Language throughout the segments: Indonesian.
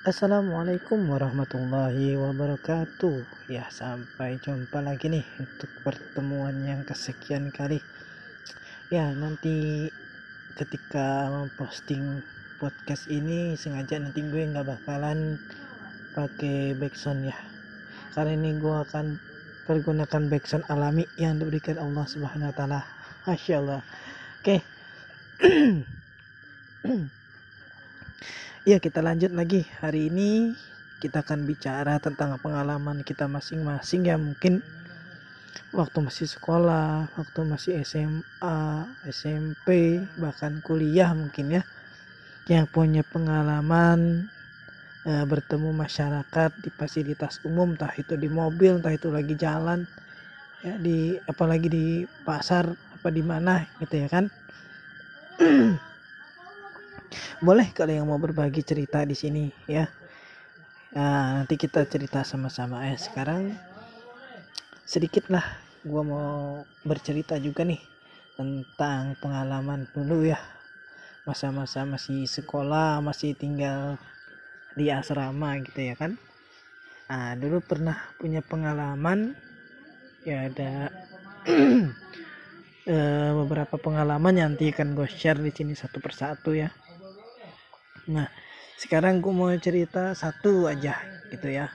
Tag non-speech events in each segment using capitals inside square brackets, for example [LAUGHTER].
Assalamualaikum warahmatullahi wabarakatuh. Ya sampai jumpa lagi nih Untuk pertemuan yang kesekian kali. Ya nanti Ketika memposting Podcast ini Sengaja nanti gue nggak bakalan pakai backsound ya. Kali ini gue akan Pergunakan backsound alami Yang diberikan Allah subhanahu wa ta'ala. Masya Allah. Oke [CLEARS THROAT] [CLEARS THROAT] Ya kita lanjut lagi hari ini kita akan bicara tentang pengalaman kita masing-masing ya mungkin waktu masih sekolah, waktu masih SMA, SMP, bahkan kuliah mungkin ya yang punya pengalaman e, bertemu masyarakat di fasilitas umum, entah itu di mobil, entah itu lagi jalan, ya di apalagi di pasar apa di mana gitu ya kan. [CLEARS THROAT] boleh kalau yang mau berbagi cerita di sini ya. Nah, nanti kita cerita sama-sama. Ya sekarang sedikit lah gue mau bercerita juga nih tentang pengalaman dulu ya. Masa-masa masih sekolah masih tinggal di asrama gitu ya kan? Nah dulu pernah punya pengalaman ya ada [CLEARS THROAT] eh, beberapa pengalaman yang nanti akan gue share di sini satu persatu ya Nah, sekarang gue mau cerita satu aja gitu ya.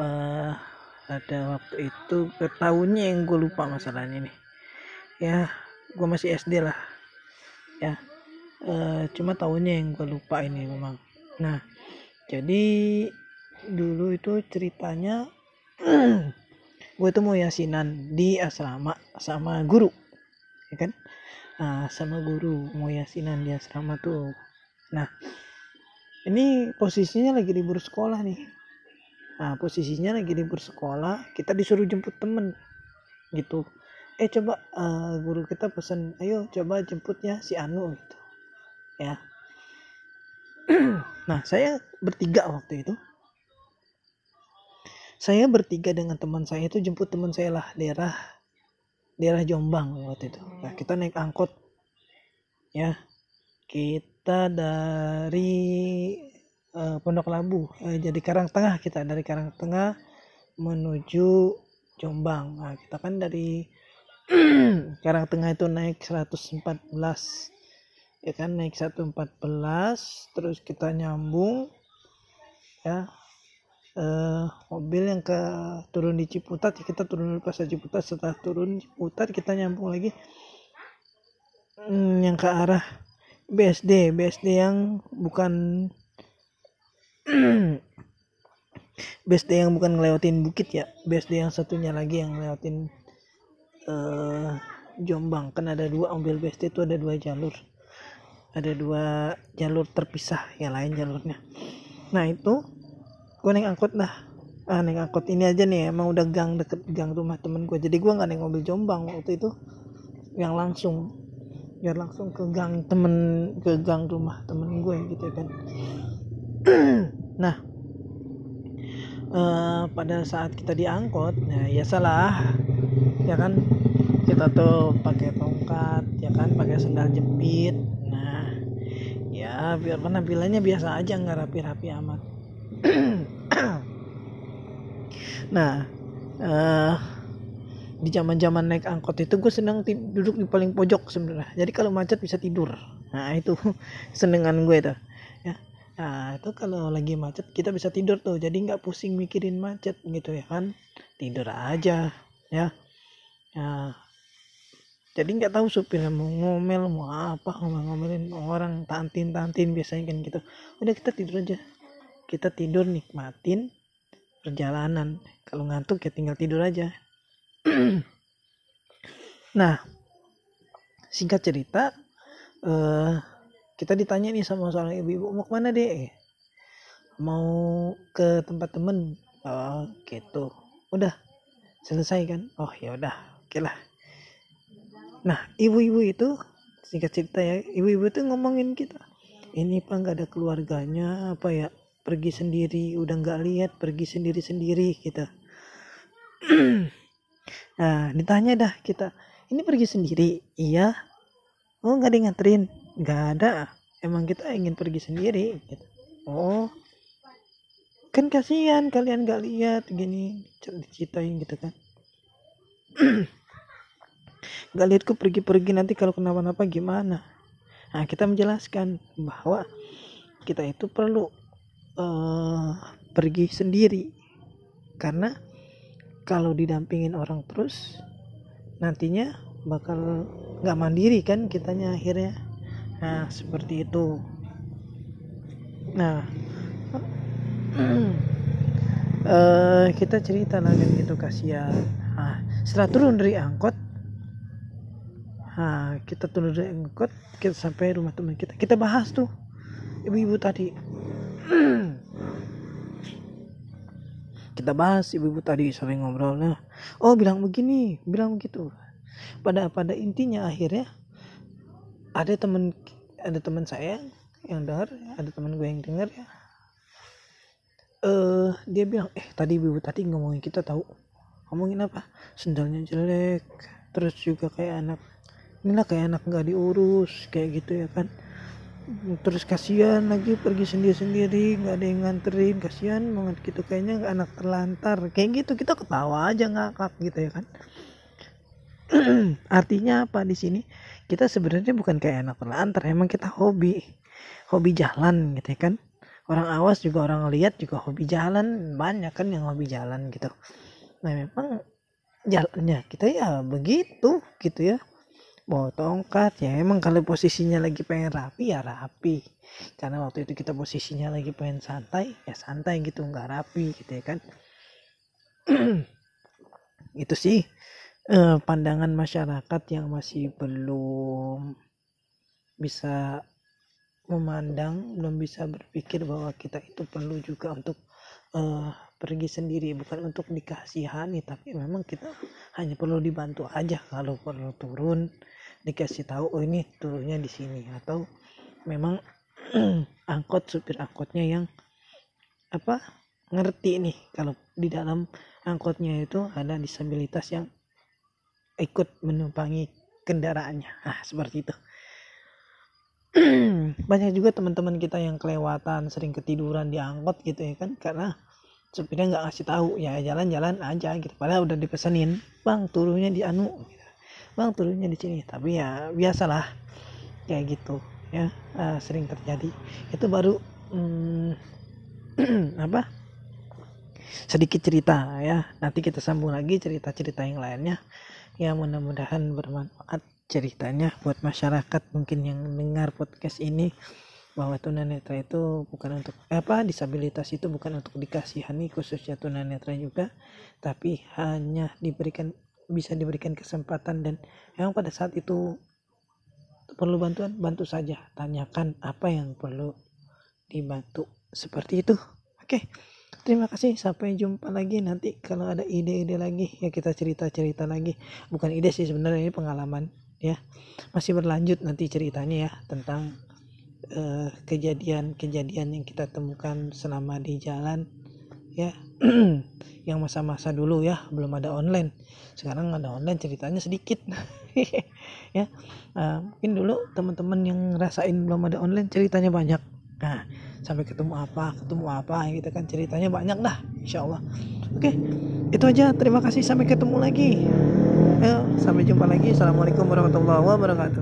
Uh, ada waktu itu ke tahunnya yang gue lupa masalahnya nih. Ya, gue masih SD lah. Ya, uh, cuma tahunnya yang gue lupa ini memang. Nah, jadi dulu itu ceritanya [CLEARS THROAT] gue itu mau yasinan di asrama sama guru, ya kan? Nah, sama guru mau yasinan di asrama tuh. Nah, ini posisinya lagi libur sekolah nih. Nah posisinya lagi libur sekolah kita disuruh jemput temen gitu. Eh coba uh, guru kita pesan ayo coba jemput ya si Anu gitu ya. [CLEARS THROAT] Nah saya bertiga waktu itu. Saya bertiga dengan teman saya itu jemput teman saya lah daerah daerah Jombang waktu itu. Nah kita naik angkot ya. Kita kita dari uh, Pondok Labu uh, jadi Karang Tengah kita dari Karang Tengah menuju Jombang. Nah, kita kan dari [CLEARS THROAT] Karang Tengah itu naik 114 ya kan? Naik 114 terus kita nyambung ya. Uh, mobil yang ke turun di Ciputat ya kita turun di pasar Ciputat. Setelah turun Ciputat kita nyambung lagi hmm, yang ke arah BSD BSD yang bukan [CLEARS THROAT] BSD yang bukan ngelewatin bukit ya. BSD yang satunya lagi yang ngelewatin uh, Jombang. Kan ada dua mobil BSD itu ada dua jalur. Ada dua jalur terpisah yang lain jalurnya. Nah itu gue naik angkot dah. Ah naik angkot ini aja nih emang udah gang deket gang rumah temen gue jadi gue nggak naik mobil Jombang waktu itu. Yang langsung biar langsung ke gang temen ke gang rumah temen gue gitu kan. [CLEARS THROAT] Nah uh, pada saat kita diangkut nah ya salah ya kan? Kita tuh pakai tongkat ya kan? Pakai sendal jepit. Nah ya biar penampilannya biasa aja nggak rapi-rapi amat. [CLEARS THROAT] Nah uh, di zaman zaman naik angkot itu gue senang duduk di paling pojok sebenarnya. Jadi kalau macet bisa tidur. Nah itu [LAUGHS] senengan gue itu ya. Nah itu kalau lagi macet kita bisa tidur tuh. Jadi nggak pusing mikirin macet gitu ya kan? Tidur aja ya. Nah, jadi nggak tahu supirnya mau ngomel mau apa mau ngomelin orang tantin tantin biasanya kan gitu. Udah kita tidur aja. Kita tidur nikmatin perjalanan. Kalau ngantuk ya tinggal tidur aja [CLEARS THROAT] nah singkat cerita uh, kita ditanya nih sama seorang ibu-ibu mau ke mana deh mau ke tempat temen. Oh gitu. Udah selesai kan? Oh ya udah oke lah. Nah ibu-ibu itu singkat cerita ya ibu-ibu itu ngomongin kita ini pak nggak ada keluarganya apa ya pergi sendiri udah nggak lihat pergi sendiri sendiri kita [CLEARS THROAT] Nah, ditanya dah kita, ini pergi sendiri? Iya. Oh, nggak ada nganterin? Nggak ada. Emang kita ingin pergi sendiri. Gitu. Oh, kan kasihan kalian gak lihat gini diceritain gitu kan [CLEARS THROAT] gak lihat kok pergi-pergi nanti kalau kenapa-napa gimana nah kita menjelaskan bahwa kita itu perlu uh, pergi sendiri karena kalau didampingin orang terus nantinya bakal nggak mandiri kan kitanya akhirnya. Nah seperti itu. Nah uh, [CLEARS THROAT] kita cerita lah kan gitu kasihan. Nah, setelah turun dari angkot nah, kita turun dari angkot kita sampai rumah teman kita. Kita bahas tuh ibu-ibu tadi [CLEARS THROAT] kita bahas ibu-ibu tadi sering ngobrolnya oh bilang begini bilang begitu. Pada pada intinya akhirnya ada teman ada teman saya yang dengar ada teman gue yang dengar ya. Eh uh, dia bilang eh tadi ibu tadi ngomongin kita tahu. Ngomongin apa? Sendalnya jelek terus juga kayak anak inilah kayak anak nggak diurus kayak gitu ya kan terus kasihan lagi pergi sendiri sendiri nggak ada yang nganterin kasihan banget gitu. Kayaknya anak terlantar. Kayak gitu kita ketawa aja ngakak gitu ya kan? [CLEARS THROAT] Artinya apa di sini? Kita sebenarnya bukan kayak anak terlantar emang kita hobi. Hobi jalan gitu ya kan? Orang awas juga orang lihat juga hobi jalan. Banyak kan yang hobi jalan gitu. Nah memang jalannya kita ya begitu gitu ya bawa tongkat ya. Emang kalau posisinya lagi pengen rapi ya rapi. Karena waktu itu kita posisinya lagi pengen santai ya santai gitu nggak rapi gitu ya kan. [CLEARS THROAT] Itu sih eh, pandangan masyarakat yang masih belum bisa memandang belum bisa berpikir bahwa kita itu perlu juga untuk uh, pergi sendiri bukan untuk dikasihani tapi memang kita hanya perlu dibantu aja. Kalau perlu turun dikasih tahu oh ini turunnya di sini. Atau memang [CLEARS THROAT] angkot supir angkotnya yang apa ngerti nih kalau di dalam angkotnya itu ada disabilitas yang ikut menumpangi kendaraannya. Nah seperti itu [CLEARS THROAT] banyak juga teman-teman kita yang kelewatan sering ketiduran di angkot gitu ya kan karena supirnya nggak ngasih tahu ya jalan-jalan aja gitu. Padahal udah dipesenin bang turunnya di anu gitu. Bang turunnya di sini. Tapi ya biasalah kayak gitu ya uh, sering terjadi. Itu baru hmm, [CLEARS THROAT] apa sedikit cerita ya. Nanti kita sambung lagi cerita-cerita yang lainnya. Ya mudah-mudahan bermanfaat ceritanya buat masyarakat mungkin yang dengar podcast ini bahwa tunanetra itu bukan untuk apa disabilitas itu bukan untuk dikasihani khususnya tunanetra juga tapi hanya diberikan bisa diberikan kesempatan dan yang pada saat itu perlu bantuan? Bantu saja. Tanyakan apa yang perlu dibantu. Seperti itu. Oke. Terima kasih. Sampai jumpa lagi nanti kalau ada ide-ide lagi. Ya kita cerita-cerita lagi. Bukan ide sih sebenarnya ini pengalaman ya. Masih berlanjut nanti ceritanya ya tentang eh, kejadian-kejadian uh, yang kita temukan selama di jalan ya. [CLEARS THROAT] Yang masa-masa dulu ya belum ada online. Sekarang ada online ceritanya sedikit. [LAUGHS] Ya uh, mungkin dulu teman-teman yang ngerasain belum ada online ceritanya banyak. Nah sampai ketemu apa ketemu apa gitu kan ceritanya banyak dah insya Allah. Oke itu aja. Terima kasih. Sampai ketemu lagi ya, sampai jumpa lagi. Assalamualaikum warahmatullahi wabarakatuh